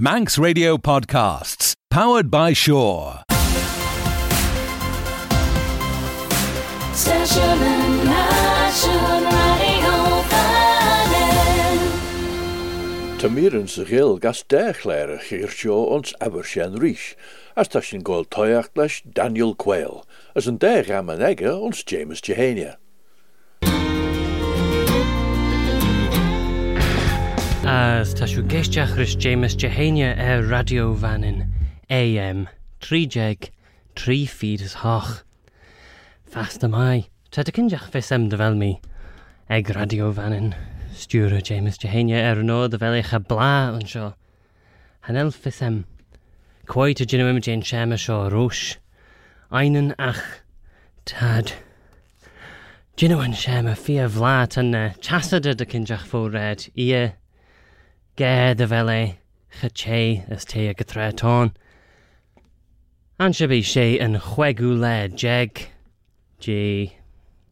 Manx Radio Podcasts, powered by Shore. Station and Nation Radio Fannin. Tá mírann sa ggéal gas déchléir chéir seo ons aber sin ríis, as tá sin ggóil toiacht leis Daniel Quayle, as an dé am an aige ons James Jehania. as ta siw rys James Jehania e Radio Fanin AM 30 3 feet is hoch. Fast am I, ta dy cynjach fes em dyfel mi. Eg Radio Fanin, stiwr James Jehania er no dyfel eich a bla yn sio. Hanel fes em. Cwai ta gynnu im jen siam sio rwys. Einen ach tad. Gynnu yn siam a fi a fla tynna chasada dy cynjach fwred i e Ged y fele, chyche ys te y gytre ton. Ansib eisiau yn chwegw le jeg, je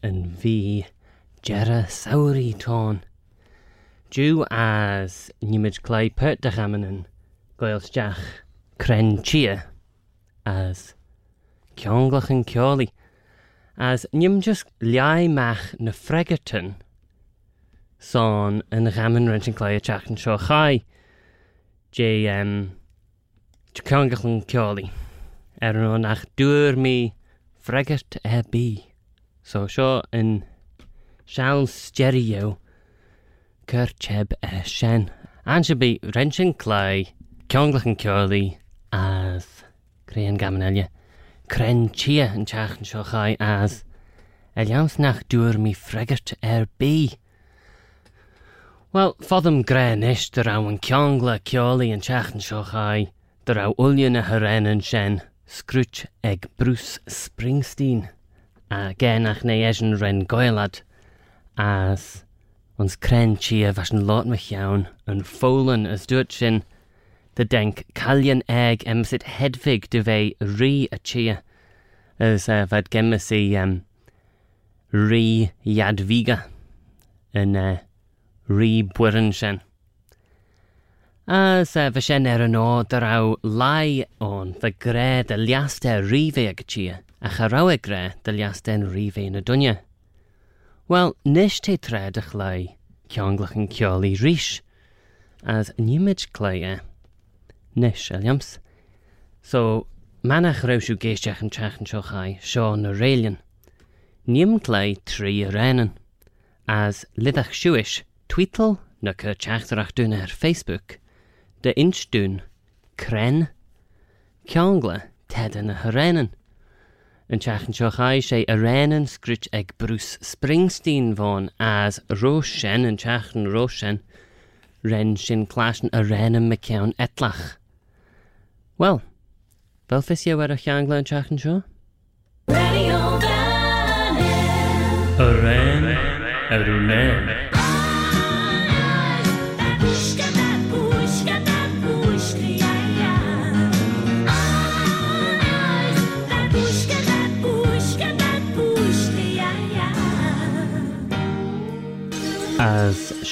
yn fi, gera sawri ton. Jew as nimid clai pert dach amanan, goels jach, cren chia, as kionglach yn cioli, as nim just liai mach na fregaton, san an ramen ran sin léid teachchan seo chaid dé chuangachan ceálaí ar er an nach dúir mí freigart a bí so seo in sean steireo chur teb a sin an se bí rinsin clé ceanglachan ceálaí asréan gamanile crentí an teachchan seo chaid as a leans nach dúir mí freigart ar bí. Wel, foddym gren ish dy raw yn ciongla cioli yn siach yn siochai, dy raw wlion y hyren yn sien, sgrwch eg Bruce Springsteen, a gen ach neu eisiau ren goelad, as ons cren chi a fasyn lot mych iawn, yn ffolan as dwyd sin, dy denk calion eg emsyd hedfig dy fe ri a chia, as uh, fad gemys i um, ri iadfiga yn uh, rí buan sin. As a bheit sin ar an á de ra lai ón bheit gré de leasta rivé agtí a chará gré de leasta an rivé na dunne. Well, níis té tréadach lei ceanglach an ceolaí ríis, as níimiid léie níis aliams. So manach raibsú géisteach an teachan seo chaid seo na réalian. Níam lei trí a réan, as lidach siúis tweetal na chu teachtarach dúna ar Facebook, de instún cren ceangla teada na haréan. An teachan seo chaid sé a réan scrút ag Bruce Springsteen bháin as rós sin an teachan sin ren sin cláan a rénam me ceann etlach. Well, fel fisio ar a cheangla an teachan seo? Radio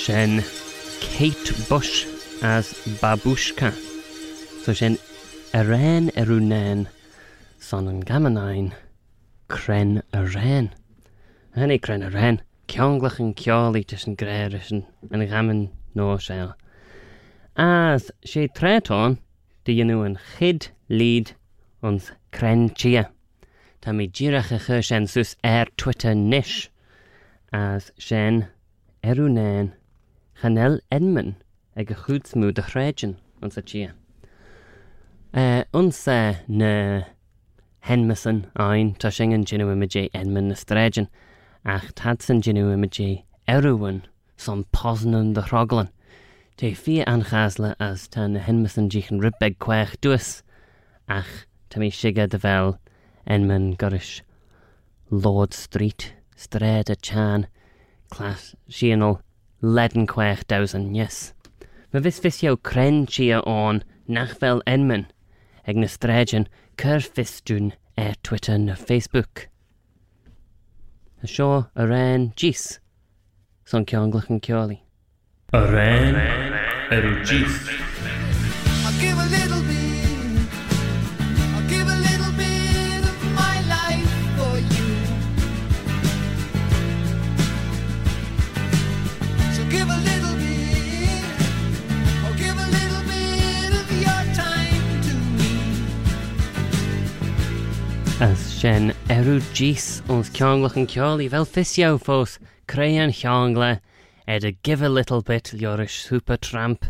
sin Kate Bush as babushka. So sin a réin arú nain san an gamanáin cren a réin. Hennig cren a réin, ceanglach an ceálaí tus an gréir sin an gaman nó séil. As sé trétáin de dionú an chid líd ons cren tia. Tá mé ddíirecha chu sin sus ar Twitter níis as sin Erúnéin chanel Edmund ag go chuúdsmú de chréidjin an sa tí. Uh, ons uh, na henmasan ein tá sin an ginu imidé Edmund na stréidjin ach tad san ginu imidé erúhan san posnan de chroglan. Té fi anchasle as tá na henmasan ddíchan ribbeg cuaich dúas ach tá mí siige de bhil Edmund goris Lord Street, stréad a chan, Clas síanal leden quech dawson, yes. Mae fys fisio cren chia on nach fel enmyn, ag na stregyn cyr fistwn er Twitter na Facebook. A sio a ren gis, son cion glwch yn cioli. A ren, er gis. I give a little As sin erú díos ons ceanglach an ceálaí bhil fisio fós cheangla ed a give a little bit leorish super tramp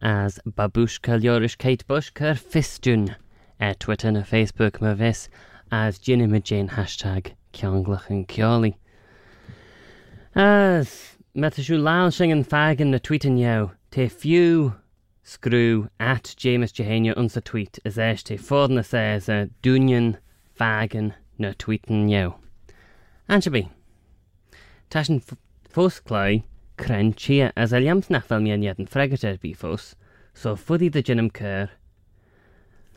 as babushka leorish Kate Bush fistún e Twitter na Facebook ma vis as Ginny Jane hashtag ceanglach an ceálaí. As metasú lá sin an fagin na tweetin jou te fiú screw at James Jehania unsa tweet is eis te fod na a dúnion fagen na tweeten jou. Anshabi. Tashin fos clai cren chia as aliams na fel mian yad yn fregater bi fos, so fwddi dy gynnym cyr,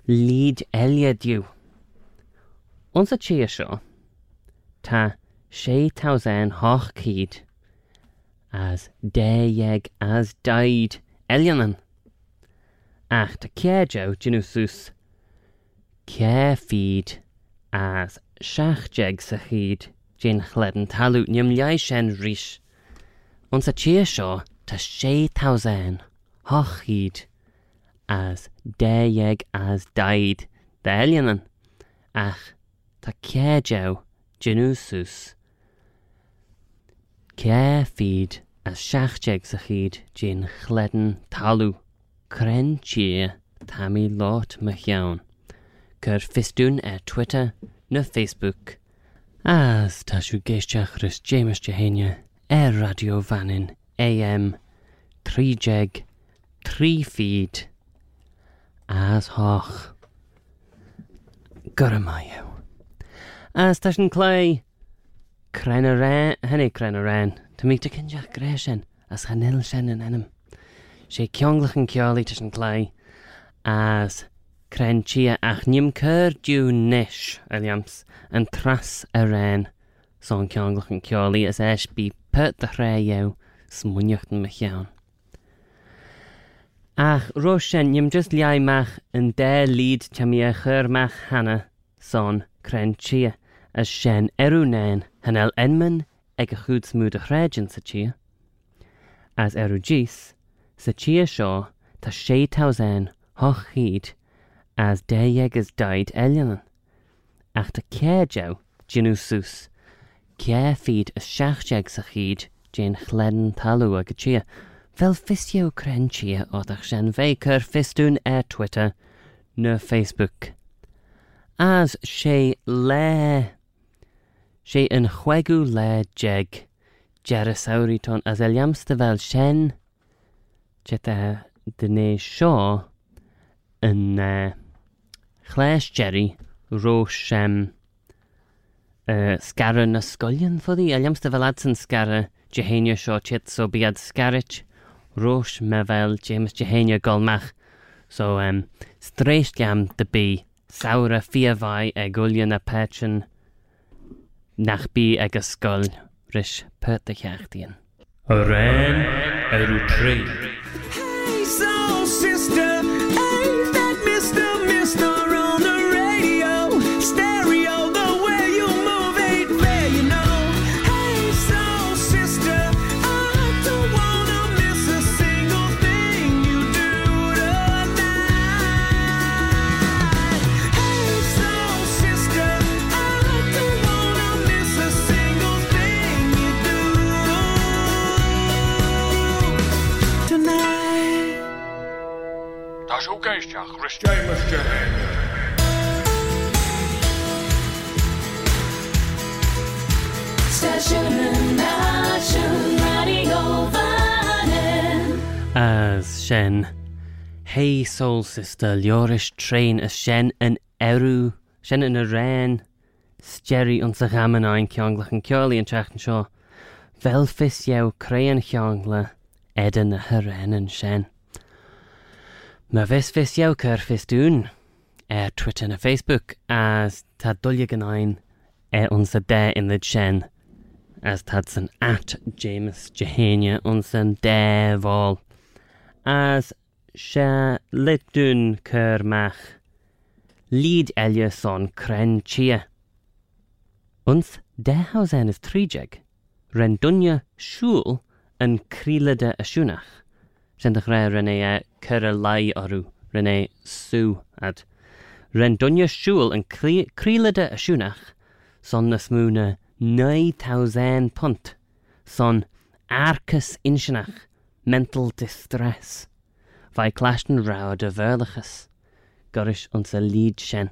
lyd eliad yw. Ons a chia sio, ta 6,000 hoch cyd as deieg as daid elianan. Ach, ta cia jow gynw sws, cia feed as seaachjeg sa chyd jyn chledden talw niamliau sien rhys. Ond sa chia sio ta sé tawsen hoch hyd as deyeg as daid da helianan ach ta cejew genwsws. Care feed as seaachjeg sa chyd jyn chledden talw. Cren chia tammy lot my iawn. Cyr Fistún ar Twitter na Facebook. As ta siw geisiach rys James Jehenia er Radio Fanin AM 30 3 feed as hoch. Gyramaew. As ta siw clai Crenaren, hynny Crenaren, tamig ta cynjach greisen as hanil sen yn enem. Se kionglach yn cioli ta siw clai as... crentia ach nim cur dú níis a liams an tras a réin son ceanglach an ceálaí as éis bí put a réo smuneocht me chean. Ach ro sin nim just leimach an dé líd te mí a churmach hanna son crentia as sin erúnéin hanel enman ag a chud smúd a chréidir sa tí. As erú díos, sa tí seo tá sé tausen hoch chiad as der Jägers died Elianan. Ach da Kerjow, Janusus, feed a shach Shachjeg Sachid, Jane Chledden Talu a Gachia, fel fistio crenchia oddach shen fe cyr fistwn er Twitter, na Facebook. As she le, she yn chwegu le jeg, Gerasawri ton as eliamsta fel shen, cheta dyne sio yn... Uh, chléis Jerry rois um, uh, scara na sgolion ffoddi. Aliamsta fel adson scara Jehenio sio chit, so biad scarich rois me James Jehenio golmach. So um, streis gam dy bu sawr a ffiafau e gwlion a pechin nach bu ag ysgol rys pert y chiach dyn. Yr en, erw treid. sin. Hé sóil sista leoris trein a sin an eú sin in a réin steirí an sa gamannain ceanglach an ceolaí an teachtan seo, Bhel fis jeréan cheangla éan na thuréan sin. Ma bheits fis jechar fis dún ar Twitter na Facebook as tá dulle gannáin é er onsa dé in le sin as tá san at James Jehéine on san déháil. as se ledun cyr mach. Lid Eliason cren chia. Wns dehausen is trijeg, rendunia siwl yn crilada asiwnach. Sen dechrau rene e cyr y lai orw, rene sŵ ad. Rendunia siwl yn crilada asiwnach, son na smwna 9,000 pont, son arcus insianach. Mental distress. Vai clashen rau de verlichas. Gorish ons a lead shen.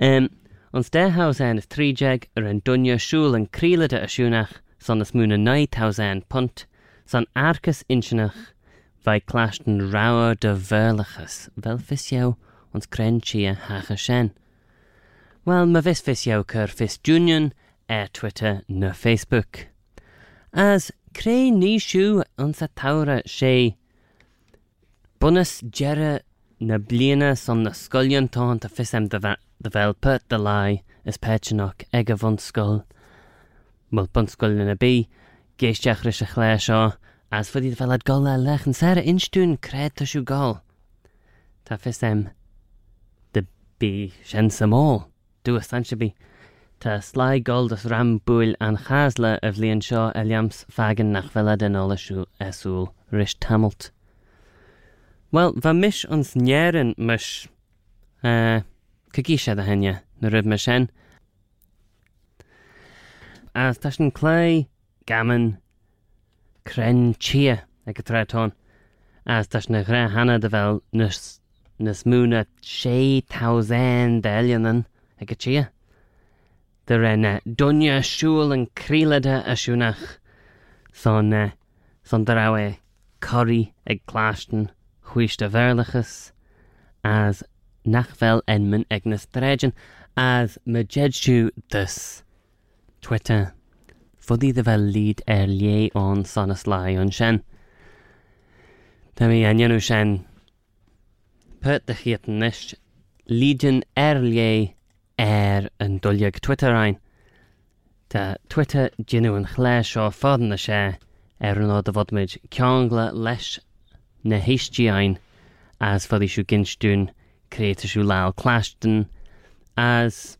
Um, ons dehaus en is tríjeg ar an dunne siúl an crílade a siúnach, son smúna 9,000 punt, son arcus insinach, vai clashen rau de verlichas. Vel fisio ons crenchia hacha shen. Wel, fys junion er Twitter na Facebook. As cré níisiú an sa tare sé. Bunas dearre na bliana san na scoiliontáin a fisam de bhil put de lei is peitnach ag a bhanscoil. Mu bunscoil na bí, géisteachre a chlé seo as fud iad bhhead go le lech an sé instún crétasú gáil. Tá fisam de bí sin sa mó dú a sanse bí Tá slai gold as ram búil an chasle a bhblionn seo Eliams fagan nach bhela den álasú asúil ris tamalt. Well, bha mis ons néan mis uh, cogí sé a henne na rud me sin. As tá sin clé gaman cren chia ag go tretón, as tá na ré hanna de bhil nas múna sé thousand délianan ag go chia. De renne. Dunne siúil an crílade a siúnach. Son uh, son de ra é choí ag chláisten chuiste bhirlachas as nachhfuil enman ag na stréigen as me jeadú dus. Twitter fudí de bheith líd ar lé ón sanna slá an sin. Tá mí ananú sin put de chian nist lídin ar lé ar an dulleag Twitter ein. Tá Twitter ginú an chléir seo fadan na sé ar an ád a bhodmuid ceangla leis na héistíáin as fadí siú ginstún crétasú leil cláisten as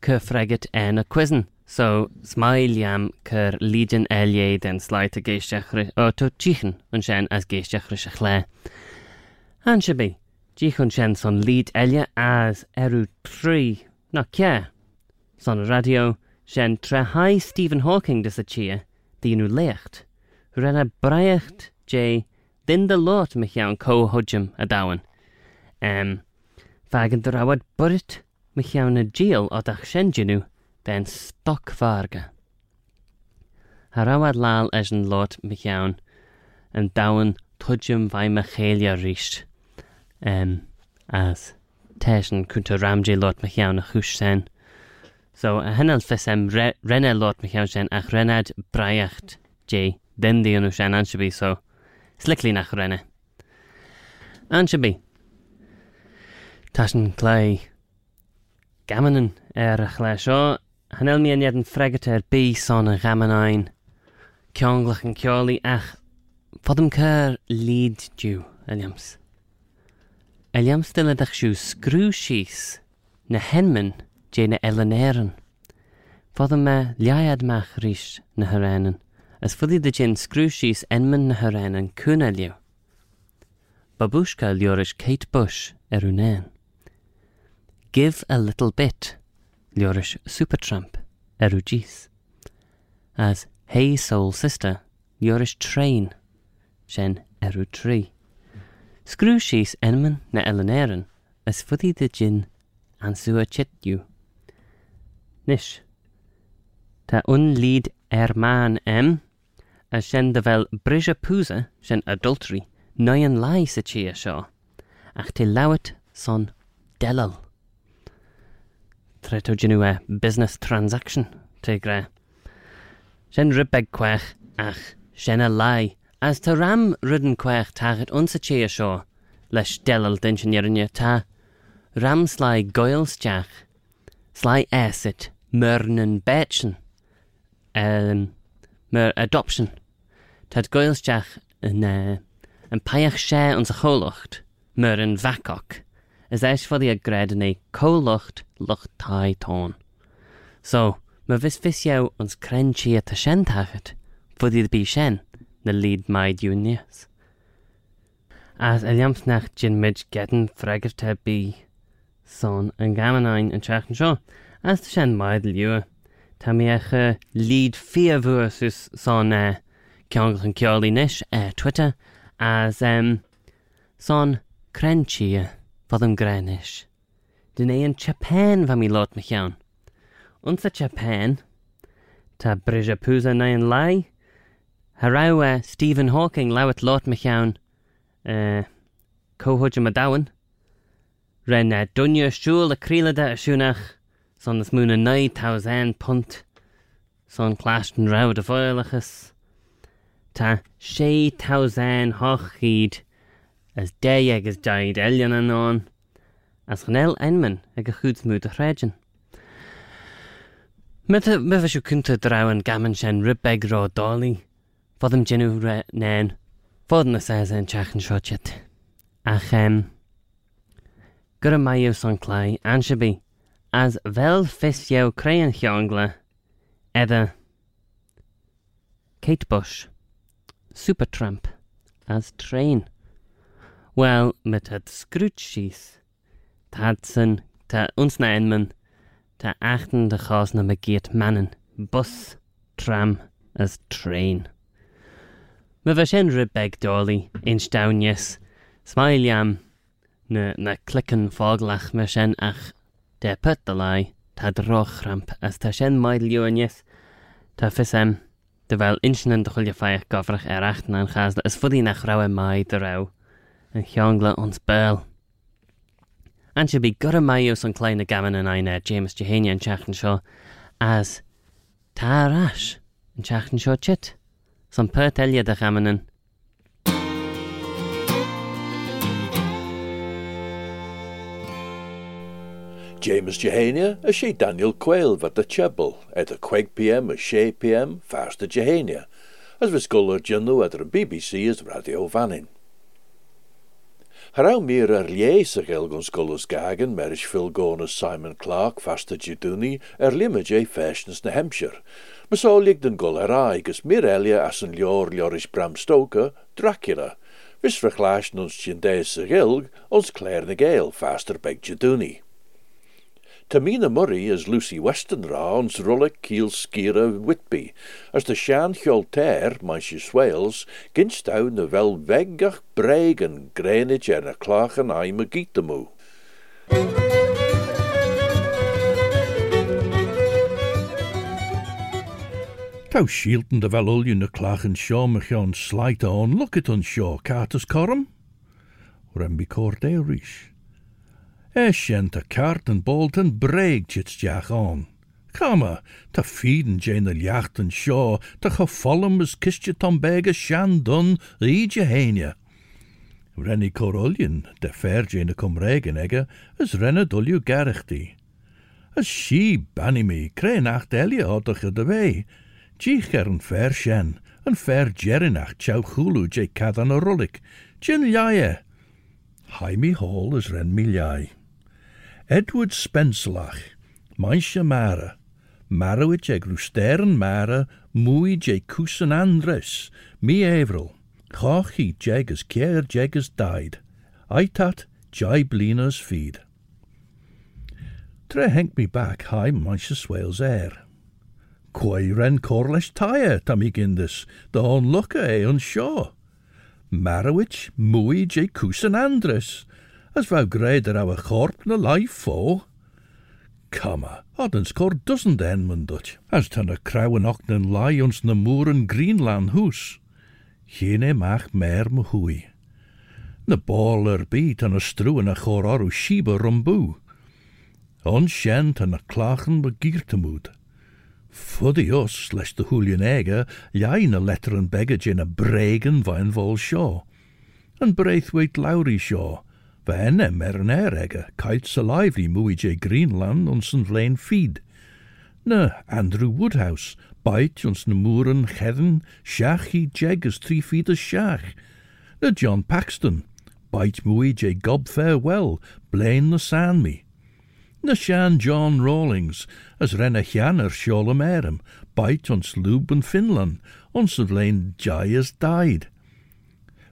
chu freiget an a cuisan. So smailiam chur lídin eé den sláit a géisteach ó tú tíchan an sin as géisteach ri a chlé. An se bé, Dí chun sin son líd eile as arú trí Nac ie. Son y radio, sien trehau Stephen Hawking dys e. y chia, dyn nhw lecht. Rena braiacht j, dyn dy lot mych iawn co hodgym a dawn. Um, fag yn drawad bwrt mych iawn y gil o dach sienju nhw, den stoc farga. Harawad lal eis yn lot mych iawn, yn dawn tudgym fai mychelia rysht. Um, as... teisen chunta ramdé lot me chean na chúis sen. So a hennel fis em re, renne lot me chean sin ach rennad braiacht dé den díanú sin ansebí so slicklí nach renne. Ansebí. Tá sin clé gamanan ar a chlé seo hanel mi an an fregate ar bí son a gamanáin ceanglach an ceolaí ach fodum cur líd dú Eliams. a leamstelle deach siú scrúsís na henmin déna Ellenéan. Fada me leadmeach ríis na haréinen, as fudí de gin scrúsís enmin na haréinen cúna leo. Babushka leoris Kate Bush arúnéin. Give a little bit leoris Supertramp arúdís. As Hey Soul Sister leoris Train sin arú trí. Screw shees enman na elaneren, as fuddy the gin an sua chityu. Nish. Ta un lead er man em, a shen da fel brisia pwsa shen adultery, nyan lai sa chia shaw, ach te lawet son delal. Treto genu e business transaction, te gre. Shen ribeg ach shen a lai, As tá ram rudan cuaich tagad onsa té seo leis delal densinnéirine tá, ram slá goilsteach, slá acid, mrnan besin um, mar adoption. Tá goilsteach an uh, an paiach sé an sa cholacht mar an bhacoch, is éis fadí a greidan é cólacht lochtáidtá. So, mar vis fisjou ans crentí a tá sin tagad, fudí a bí sin. na líd maid dúnías. As a leamsnach gin mid getan freigarte bí son an gamanáin an teachan seo, as tá sin maidid liua, Tá mécha líd fiamhhuaús san eh, ceangal an ceálaí níis ar eh, tuite as san crentí fad an gréis. Den é an Japan bha mí lát me chean. Unsa Japan tá brise púsa na an lai, Tá rah Stephen Hawking leabhat lát me cheann eh, cóhuiide eh, a dahan, rinne dunne siúil arílaide asisiúnach san is múna 9,000 punt san chláisten ra a bhilechas. Tá 6,000 hochchiad as dé agus daid eilean an ná as gannéil einman ag go chuúdmú a réidin. Me mefeisiú cinnta dra an gaman sin ribbegrá dálíí. Dálaí, fod am genú re nén, fod na sé an teachan seoit. Ach um, gur a maiú san clai ansebí, as vel fisio créan cheangla, edda. Kate Bush, Supertramp, as train. Well, met het scrútsís, Tadsen, ta ons na enman, ta achten de chas na mannen, bus, tram, as train. Mae fy sien rybeg doli, ein stawnius. Smail iam. Na, na clican foglach mae sien ach. De pytalai, ta droch ramp, as ta sien maid liwanius. Ta ffysem, dy fel insin er e yn dychwilio ffaiach gofrach erach na'n chasla, as fyddi na chrawe mai dy rew. Yn llongla ons bel. An si bu gyrra mai yws o'n clein y gaman yn aina e, James Jehania yn siach yn sio, as ta rash yn siach yn sio chit. Pert eile de chamanan. James Jehania a sé Daniel Quail wat de Chebel at a Queg PM a sé PM fast de Jehania, as we scoller gennu at a BBC is Radio Vannin. Harau mir er lies a gelgon scollers gagen merish Phil Simon Clark fast de Juduni er limme J Fashions na Hampshire. Maar so ligt den gol erai, gus mir elia as een lior liorish Bram Stoker, Dracula. Vis verglaasn ons tjendese gilg, ons Claire na Gale faster beg Juduni. Tamina Murray is Lucy Westenra ons rolle kiel skira Whitby, as de Shan Cholter, meisje Swales, ginstau na wel weggach bregen Greenwich en a klagen aime gietemu. Tau shielten de wel na klachen seo me slite on look at on seo cartas corum. Rembi court e rish. Eshen ta cart en bolt en chits jach on. Kama, ta fieden jane de jachten seo, ta gefollem is kistje tom bege shan dun rietje heenje. Renny Corollian, de jane cum regen egge, is renne dulju gerechti. As she banny me, krein acht elia oddige de wei. Dich er yn fer sien, yn fer gerinach chaw chwlw je caddan o rolig. Gin iau e. Haimi Hall as ren mi iau. Edward Spenslach, maes y mara. Marwyd e grwstern mara, mwy je cwsyn andres, mi efrol. Choch i jeg as cair jeg as daid. Aitat, jai blinas feed. Tre henk mi back haim maes y swales air. Quairen Corlish Tyre tam i gyndys, dy hon lwca e yn sio. Marwich mwy je cwsyn andres, as fawr gred our awa chorp na lai ffo. Cama, odd yn sgor den mynd dwt, as tan y craw yn ocn yn lai na mŵr yn Greenland hws. Hyn e mach mer mhui. hwy. Na bol yr byd yn a strw yn y chor orw sib o rymbw. Ond tan y clachen by. Fuddy us, les de hoelien ege, jain a letter en beggage in a bregen vijnvol shaw. En Braithwaite Lowry shaw, Venne mer an alive moei je Greenland ons een feed. Ne Andrew Woodhouse, bite ons ne moeren chedden, shach hi jeg as three feet as shach. Ne John Paxton, bite je gob farewell, blain na san me. Na John Rawlings, as ren a chian er siolum erem, bite ons lube en Finland, ons lein jai as died.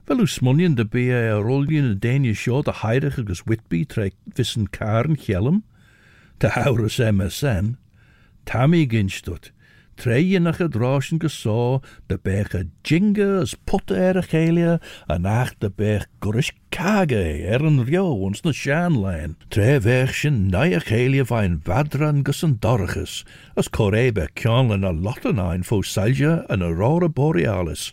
Wel hoe de be a rollion a dania sio de heidig agus Whitby tre vissen chelum, de haurus MSN, Tammy ginstut, tre nach a draschen gesá, de a jinga as potte er a chelia, a nach de bech gurish kage er an rio ons na shanlein. Tre verchen na a chelia vain vadran gus an dorges, as corebe kjanlen a lottenein fo salja an aurora borealis.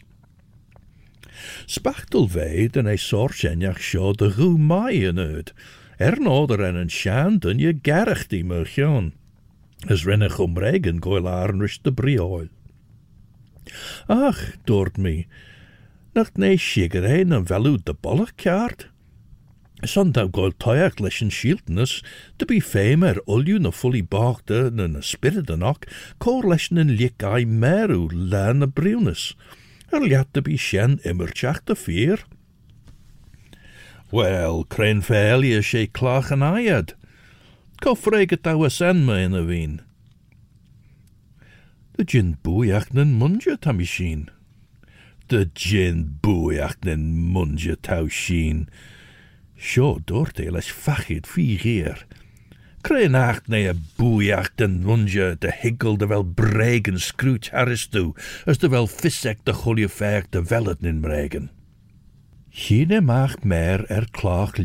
Spachtel vei den ei sorsenjach sio de goe mai in uit. Er noder en een sjaan dun je gerach die. is rinnech om regen goil arn rish de brioil. Ach, doort me, nacht nee shiger hein en velu de bollach kaart. Sondag goil toiach lishen shieldness, to be famer ulju na fully barkte en a spirit anok, cor lishen en lik ai meru lan a brionis. Er liat to be shen immerchach de fear. Well, crenfaelia she clach an ayad. Ko freget thou a sen me in a wien. De gin boeiach nen munje tam. De gin boeiach nen munje tau sin. Sjo doort e leis fachid fi geer. Krein acht ne a boeiach den munje de higgle de wel bregen scrooch haristu, as de wel fissek de chulje ferg de vellet in bregen. Chine macht meer er klaag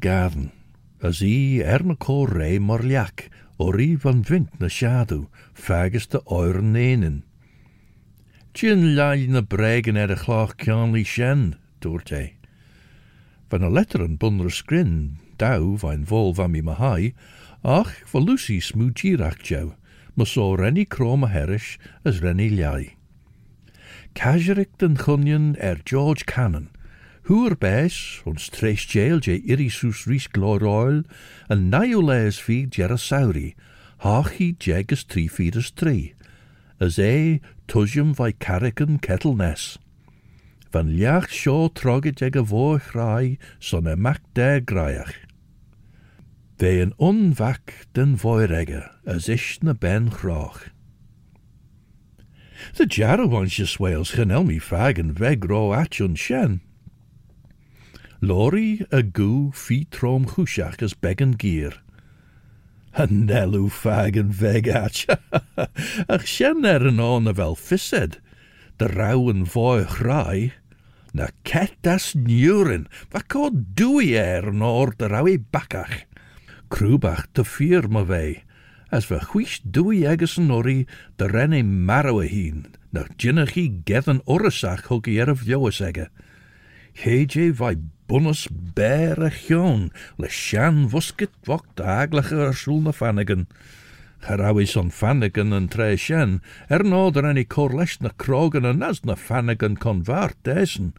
gaden. as i er na có ré mar leach ó í van vint na seadú fegus de oir néin. Tjin leid na bregen er a chlách cean lí sin, dúirt é. Fan a letter an bunre skrin, daw fain fôl fam i mahai, ach fa Lucy smwgirach jew, mas o renni crom a herish as renni liai. Casirig den chunion er George Cannon, Hŵr bes, tres jail je irisus ris gloroil, en fi gerasauri, hachi jegus tri fides tri, as e tusjum vai carican kettlenes. Van liach sio troge jeg a voch rai, son e mac de graiach. Ve een onvak den voiregge, as ben chroch. The jarrowans wales chanel mi fag en veg ro achun shen. Lori a goo fi trom chuseach as began gear. A nelú fag an vegat, ach sin er an fised, de rauw an voi chrai, na ket as nuren, va ko dui er an or de rauw bakach. Krúbach te fier ma vei, as we chwys dui agus an ori de renne marrow a hien, na jinnach i gethan orasach hog i er a vjoas ege. Heje vai bunnes bere gion, le sjan wusket wok daglige er sul na fannigen. Gerawi son fannigen en tre sjen, er noder en i korles na krogen en as na fannigen kon waard desen.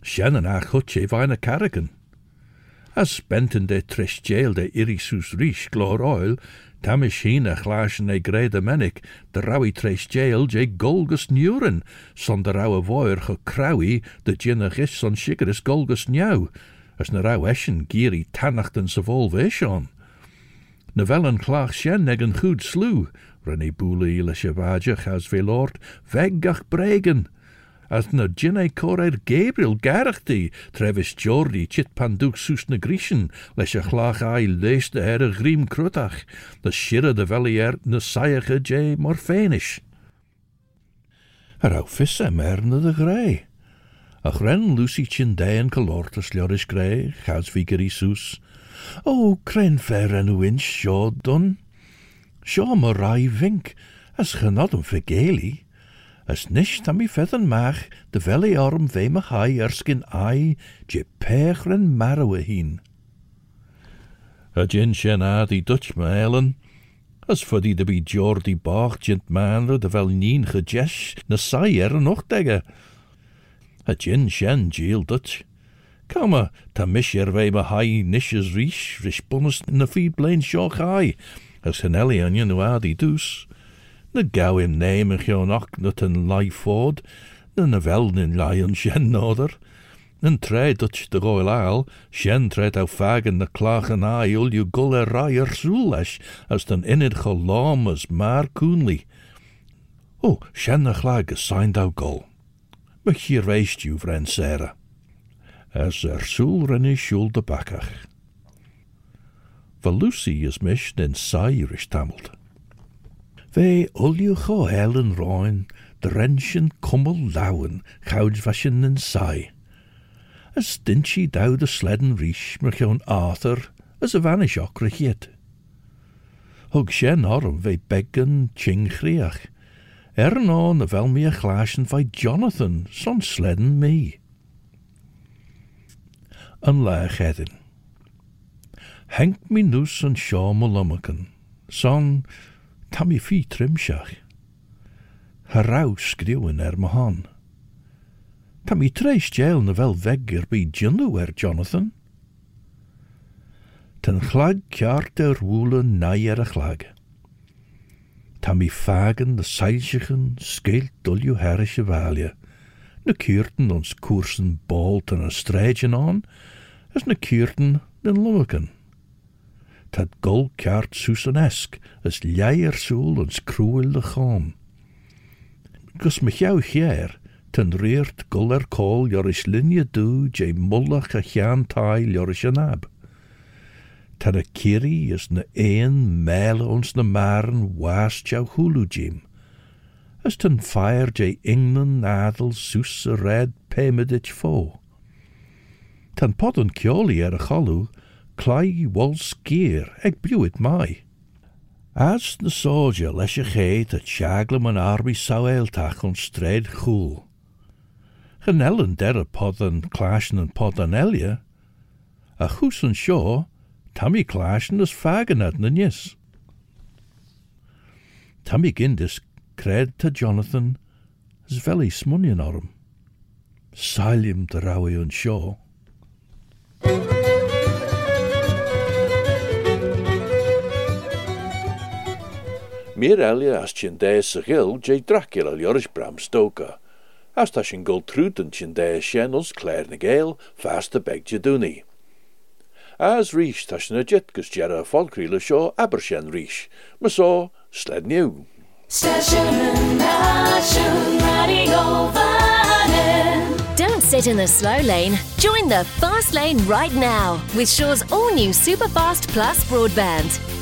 Sjen en ach hutje vaina karrigen. As spenten de tres jail de irisus rish glor oil, Tamishina glaasjen e grede mennik, de rawi tres jail je golgus nuren, son de rauwe voer gekraui, de is son shigeris golgus nieuw, as na rauw eschen giri tannachten se vol veshon. Na wel een klaag sjen eg een goed sloe, rennie boele ile chevajach as velort, veggach bregen, na jinne corer Gabriel garachti, Travis Jordi, chit panduk sus na grischen, leis a chlach ai lees de her a krutach, de shirre de velier na saiige je morfenish. Er au merne de grei. Ach ren Lucy chindean calortus ljoris grei, chas vigeri sus. O, kren fer en winch sio dun. Sio vink, as genad een vergeli. As nish tam i fedden mach, de veli arm me hai erskin ai, je pechren marrowe hien. A gin shen ad Dutch me elen, as de bi Jordi bach jint manre de nien gejesh na sai er noch degge. A gin shen geel Dutch. Kama, ta mish er ve me hai nishes rish, rish bunnes na fi blain shoch hai, as henelli onion nu ad. Na gauw im neem en gewoon ook dat een lai ford, na na wel in lion shen noder. Yn tre dwtch de roel al, sien tred au fagen na clach an ai ul you gull er rai er soelesh, as den innid cho lam as maar coonly. O, sien na chlag as signed au gull. Maar hier weist you, vriend Sarah. As er soel rinne shul de bakkach. Va Lucy is mischt in sairish tamelt. Ve ulju cho helen roin, drenchen kummel lauwen, gouds vasjen in sai. As dinchi dow de sledden rish, mer gewoon Arthur, as a vanish ocrachiet. Hug shen orm ve beggen chingriach. Er no na vel me a glaschen vai Jonathan, son sledden me. An laag. Henk mi noes an shaw son Tam i fi trymsiach. Hyraws griwyn er mohon. Tam i treis jail na fel fegir bu jynlw er Jonathan. Tyn chlag ciart yr wwlen nai er y chlag. Tam i fagen de seilsichen sgeilt dwlw heris y falia. Na cyrten ons kursen bolt yn y stregin on, as na cyrten den lywagen. Tad gol susanesk, as leier soel ons chom. Gus me hier, ten reert gul er kol joris linje du, je mullach a chan tail joris ab. Tad a kiri is na een mele ons na maren waast jou jim. As ten fire je ingnan nadel a red pemedich fo. Tan pod an er a clai wal skeer, ag buwit mai. As na soldier leis a chéit a tjaglam an arbi saueltach on stred chool. Genellen der a pod an clashen an pod an elia, a chus an seo, tammy clashen as fagen at na nis. Tammy gindis cred to Jonathan as veli smunion orm. Salium de rawi an seo. Meer elia as tjin deis a gil, jay Dracula joris Bram Stoker. As ta sin gul truten tjin deis sjennels Claire na Gael, fast a beg jaduni. As rish ta sin a jet gus jera folkriele sjo Abershen rish, ma so sled new. Station Nation Radio Vannin. Don't sit in the slow lane. Join the fast lane right now with Shaw's all new Superfast Plus broadband.